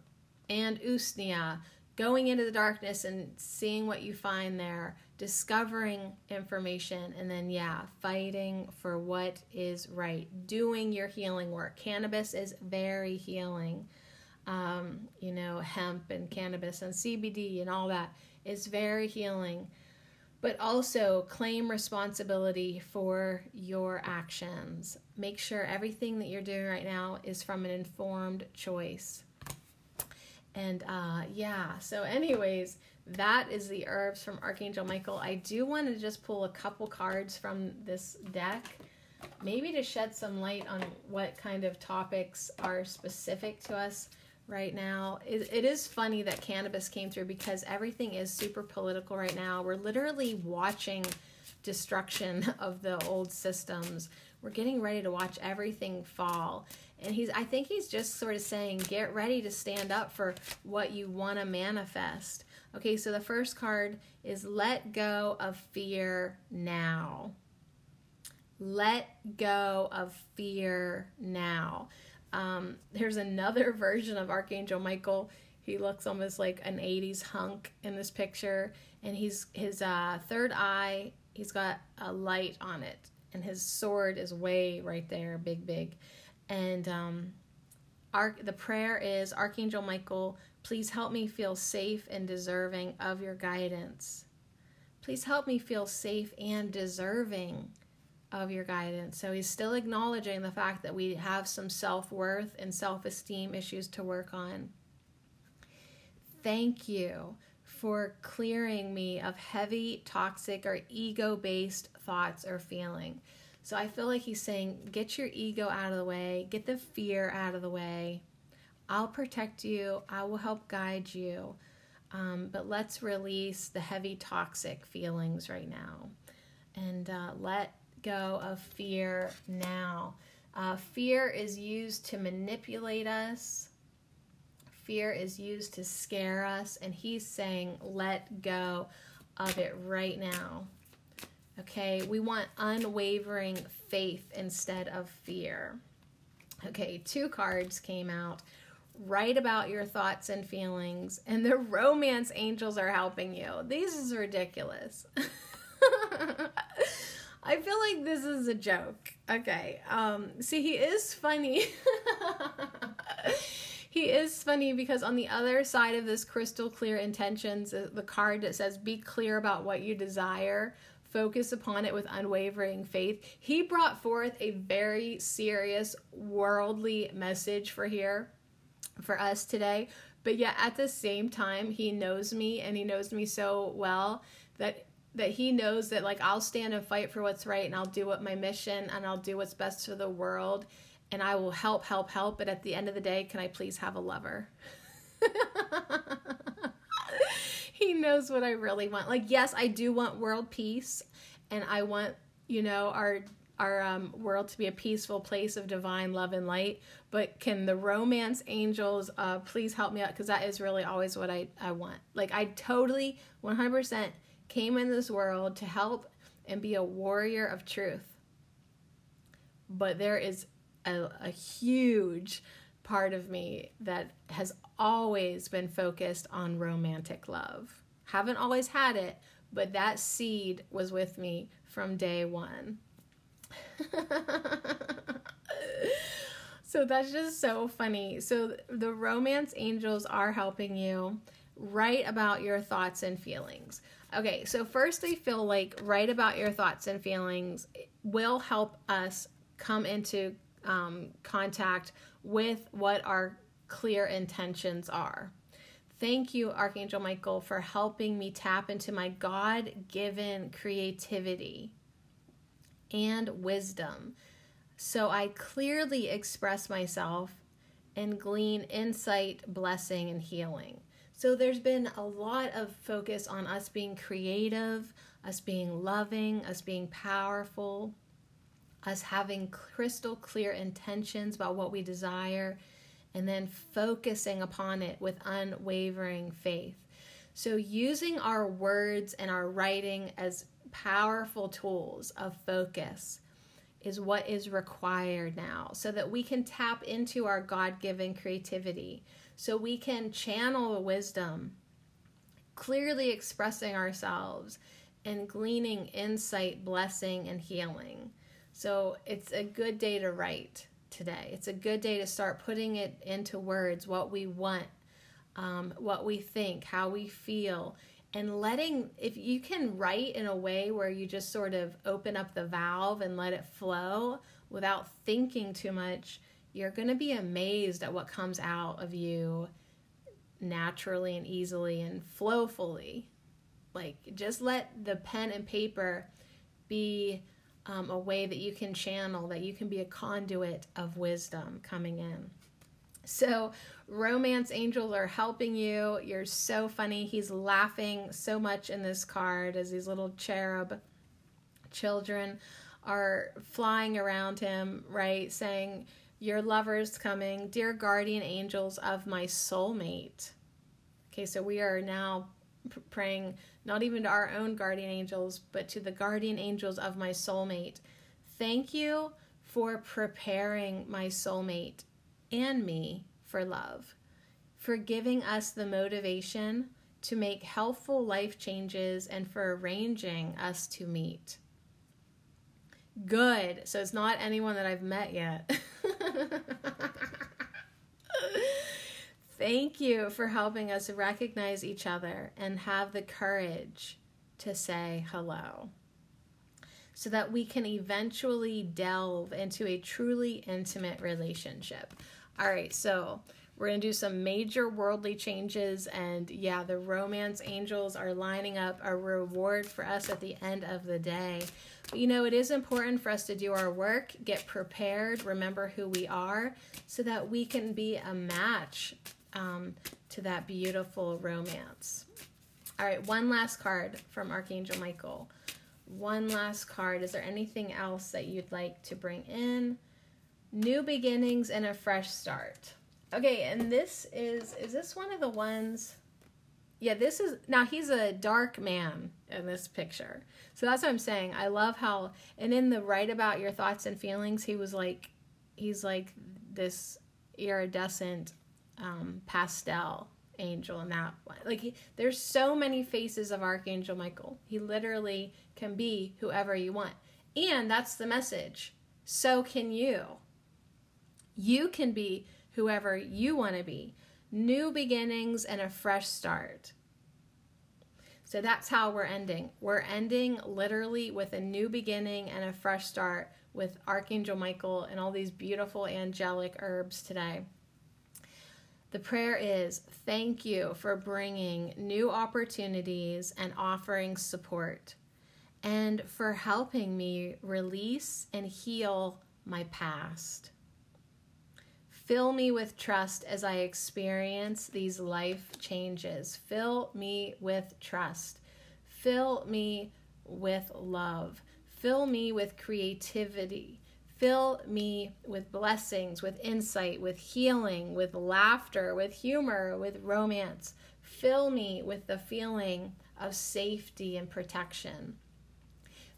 and usnea going into the darkness and seeing what you find there, discovering information, and then, yeah, fighting for what is right, doing your healing work. Cannabis is very healing um, you know, hemp and cannabis and CBD and all that is very healing. But also claim responsibility for your actions. Make sure everything that you're doing right now is from an informed choice. And uh, yeah, so, anyways, that is the herbs from Archangel Michael. I do want to just pull a couple cards from this deck, maybe to shed some light on what kind of topics are specific to us right now. It, it is funny that cannabis came through because everything is super political right now. We're literally watching destruction of the old systems. We're getting ready to watch everything fall. And he's I think he's just sort of saying get ready to stand up for what you want to manifest. Okay, so the first card is let go of fear now. Let go of fear now. Um, there's another version of Archangel Michael. He looks almost like an 80s hunk in this picture, and he's his uh, third eye. He's got a light on it, and his sword is way right there, big, big. And um, Arch- the prayer is Archangel Michael, please help me feel safe and deserving of your guidance. Please help me feel safe and deserving of your guidance. So he's still acknowledging the fact that we have some self worth and self esteem issues to work on. Thank you for clearing me of heavy, toxic, or ego based thoughts or feeling. So I feel like he's saying, get your ego out of the way, get the fear out of the way. I'll protect you, I will help guide you. Um, but let's release the heavy, toxic feelings right now and uh, let go of fear now. Uh, fear is used to manipulate us. Fear is used to scare us, and he's saying, let go of it right now. Okay, we want unwavering faith instead of fear. Okay, two cards came out. Write about your thoughts and feelings, and the romance angels are helping you. This is ridiculous. I feel like this is a joke. Okay. Um see he is funny. he is funny because on the other side of this crystal clear intentions the card that says be clear about what you desire focus upon it with unwavering faith he brought forth a very serious worldly message for here for us today. But yet at the same time he knows me and he knows me so well that that he knows that like I'll stand and fight for what's right and I'll do what my mission and I'll do what's best for the world and I will help help help but at the end of the day can I please have a lover? He knows what I really want. Like yes I do want world peace and I want you know our our um, world to be a peaceful place of divine love and light but can the romance angels uh, please help me out because that is really always what I, I want like i totally 100% came in this world to help and be a warrior of truth. But there is a, a huge part of me that has always been focused on romantic love. Haven't always had it, but that seed was with me from day one. so that's just so funny. So the romance angels are helping you write about your thoughts and feelings. Okay, so first they feel like write about your thoughts and feelings will help us come into um, contact with what our clear intentions are. Thank you, Archangel Michael, for helping me tap into my God given creativity and wisdom so I clearly express myself and glean insight, blessing, and healing. So there's been a lot of focus on us being creative, us being loving, us being powerful, us having crystal clear intentions about what we desire, and then focusing upon it with unwavering faith. So, using our words and our writing as powerful tools of focus is what is required now so that we can tap into our God given creativity, so we can channel the wisdom, clearly expressing ourselves and gleaning insight, blessing, and healing. So it's a good day to write today. It's a good day to start putting it into words what we want, um, what we think, how we feel, and letting, if you can write in a way where you just sort of open up the valve and let it flow without thinking too much, you're going to be amazed at what comes out of you naturally and easily and flowfully. Like, just let the pen and paper be um, a way that you can channel, that you can be a conduit of wisdom coming in. So, romance angels are helping you. You're so funny. He's laughing so much in this card as these little cherub children are flying around him, right? Saying, Your lover's coming, dear guardian angels of my soulmate. Okay, so we are now praying not even to our own guardian angels, but to the guardian angels of my soulmate. Thank you for preparing my soulmate and me for love, for giving us the motivation to make helpful life changes and for arranging us to meet. Good. So it's not anyone that I've met yet. Thank you for helping us recognize each other and have the courage to say hello so that we can eventually delve into a truly intimate relationship. All right, so we're going to do some major worldly changes, and yeah, the romance angels are lining up a reward for us at the end of the day. But you know, it is important for us to do our work, get prepared, remember who we are, so that we can be a match um, to that beautiful romance. All right, one last card from Archangel Michael. One last card. Is there anything else that you'd like to bring in? New beginnings and a fresh start. Okay, and this is is this one of the ones yeah, this is now he's a dark man in this picture. So that's what I'm saying. I love how and in the write about your thoughts and feelings, he was like he's like this iridescent um, pastel angel in that one. Like he, there's so many faces of Archangel Michael. He literally can be whoever you want. And that's the message. So can you. You can be whoever you want to be. New beginnings and a fresh start. So that's how we're ending. We're ending literally with a new beginning and a fresh start with Archangel Michael and all these beautiful angelic herbs today. The prayer is thank you for bringing new opportunities and offering support, and for helping me release and heal my past. Fill me with trust as I experience these life changes. Fill me with trust. Fill me with love. Fill me with creativity. Fill me with blessings, with insight, with healing, with laughter, with humor, with romance. Fill me with the feeling of safety and protection.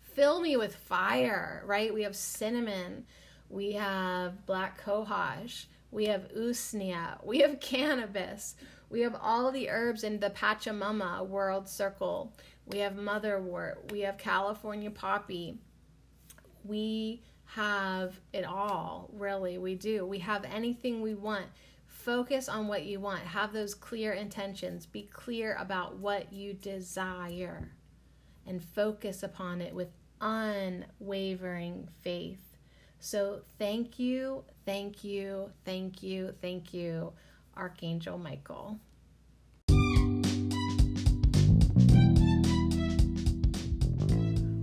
Fill me with fire, right? We have cinnamon, we have black cohosh, We have usnea. We have cannabis. We have all the herbs in the Pachamama world circle. We have motherwort. We have California poppy. We have it all, really. We do. We have anything we want. Focus on what you want. Have those clear intentions. Be clear about what you desire and focus upon it with unwavering faith. So, thank you, thank you, thank you, thank you, Archangel Michael.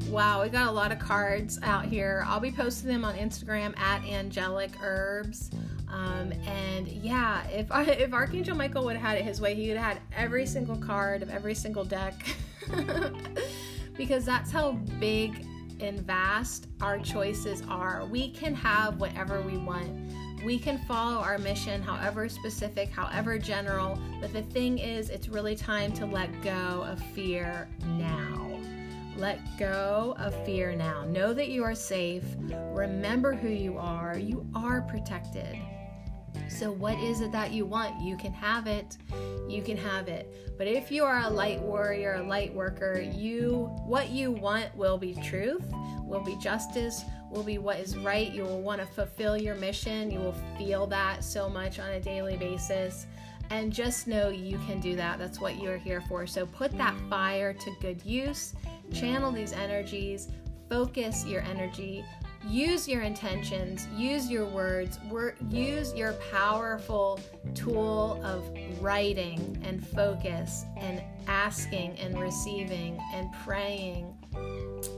Wow, we got a lot of cards out here. I'll be posting them on Instagram at Angelic Herbs. Um, and yeah, if I, if Archangel Michael would have had it his way, he would have had every single card of every single deck, because that's how big and vast our choices are. We can have whatever we want. We can follow our mission, however specific, however general. But the thing is, it's really time to let go of fear now. Let go of fear now. Know that you are safe. Remember who you are. You are protected. So, what is it that you want? You can have it. You can have it. But if you are a light warrior, a light worker, you what you want will be truth, will be justice, will be what is right. You will want to fulfill your mission. You will feel that so much on a daily basis. And just know you can do that. That's what you're here for. So put that fire to good use channel these energies, focus your energy, use your intentions, use your words, use your powerful tool of writing and focus and asking and receiving and praying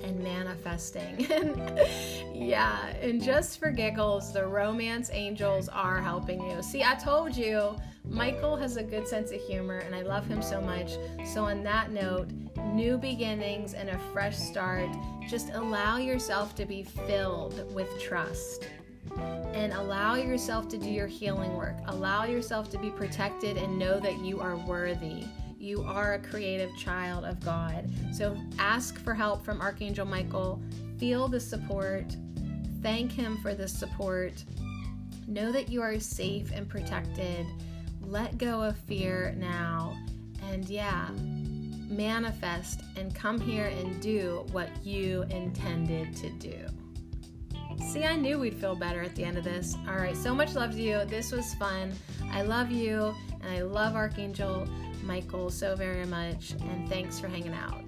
and manifesting. yeah, and just for giggles, the romance angels are helping you. See, I told you, Michael has a good sense of humor and I love him so much. So, on that note, new beginnings and a fresh start, just allow yourself to be filled with trust and allow yourself to do your healing work. Allow yourself to be protected and know that you are worthy. You are a creative child of God. So ask for help from Archangel Michael. Feel the support. Thank him for the support. Know that you are safe and protected. Let go of fear now. And yeah, manifest and come here and do what you intended to do. See, I knew we'd feel better at the end of this. All right, so much love to you. This was fun. I love you, and I love Archangel Michael so very much, and thanks for hanging out.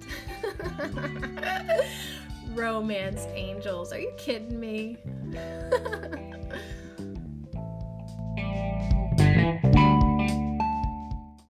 Romance angels. Are you kidding me?